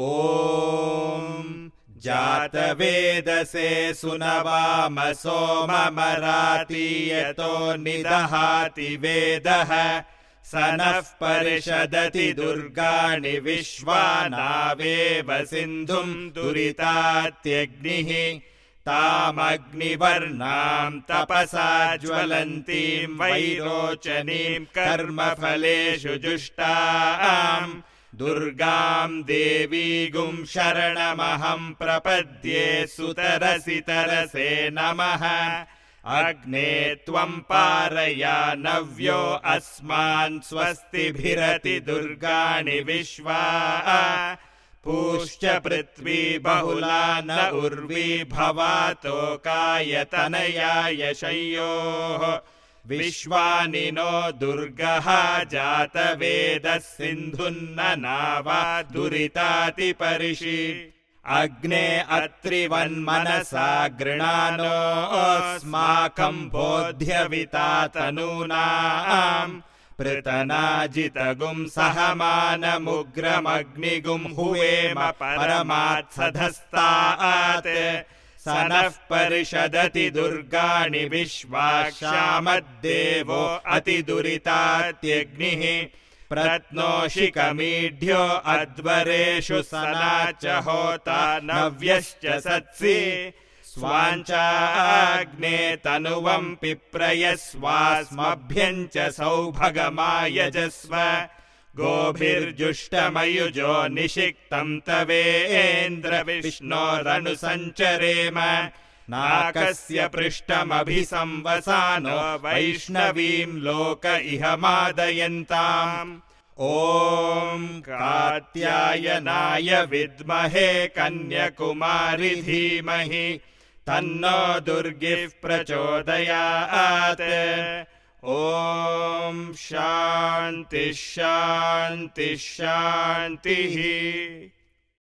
ॐ जातवेदसे सुनवाम सोममरातीयतो निदहाति वेदः। स नः परिषदति दुर्गाणि विश्वानावेव सिन्धुम् दुरितात्यग्निः। तामग्निवर्णाम् तपसा ज्वलन्तीम् वैरोचनीम् कर्मफलेषु जुष्टाम् दुर्गाम् देवीगुम् शरणमहम् प्रपद्ये सुतरसि तरसे नमः। अग्ने त्वम् पारया नव्यो अस्मान् स्वस्तिभिरति दुर्गाणि विश्वा। पूश्च पृथ्वी बहुला न उर्वी भवातोकायतनयाय शय्योः विश्वानि नो दुर्गः जातवेदः सिन्धुन्न नावा दुरितातिपरिषि। अग्ने अत्रिवन्मनसा गृणानोऽस्माकम् बोध्यविता तनूनाम् पृतनाजितगुम् सहमानमुग्रमग्निगुम् हुवेम परमात्सधस्तात् स नः परिषदति दुर्गाणि विश्वाक्षामद्देवो अतिदुरितात्यग्निः। प्रत्नोषिकमीढ्यो अध्वरेषु सना च होता नव्यश्च सत्सि। स्वाञ्चाग्ने तनुवम् पिप्रयस्वास्मभ्यम् च सौभगमायजस्व गोभिर्जुष्टमयुजो निषिक्तम् तवेन्द्र विष्णोरनुसञ्चरेम नाकस्य पृष्ठमभिसंवसानो वैष्णवीम् लोक इह मादयन्ताम्। ॐ कात्यायनाय विद्महे कन्यकुमारि धीमहि तन्नो दुर्गिः प्रचोदयात्। ॐ शान्तिः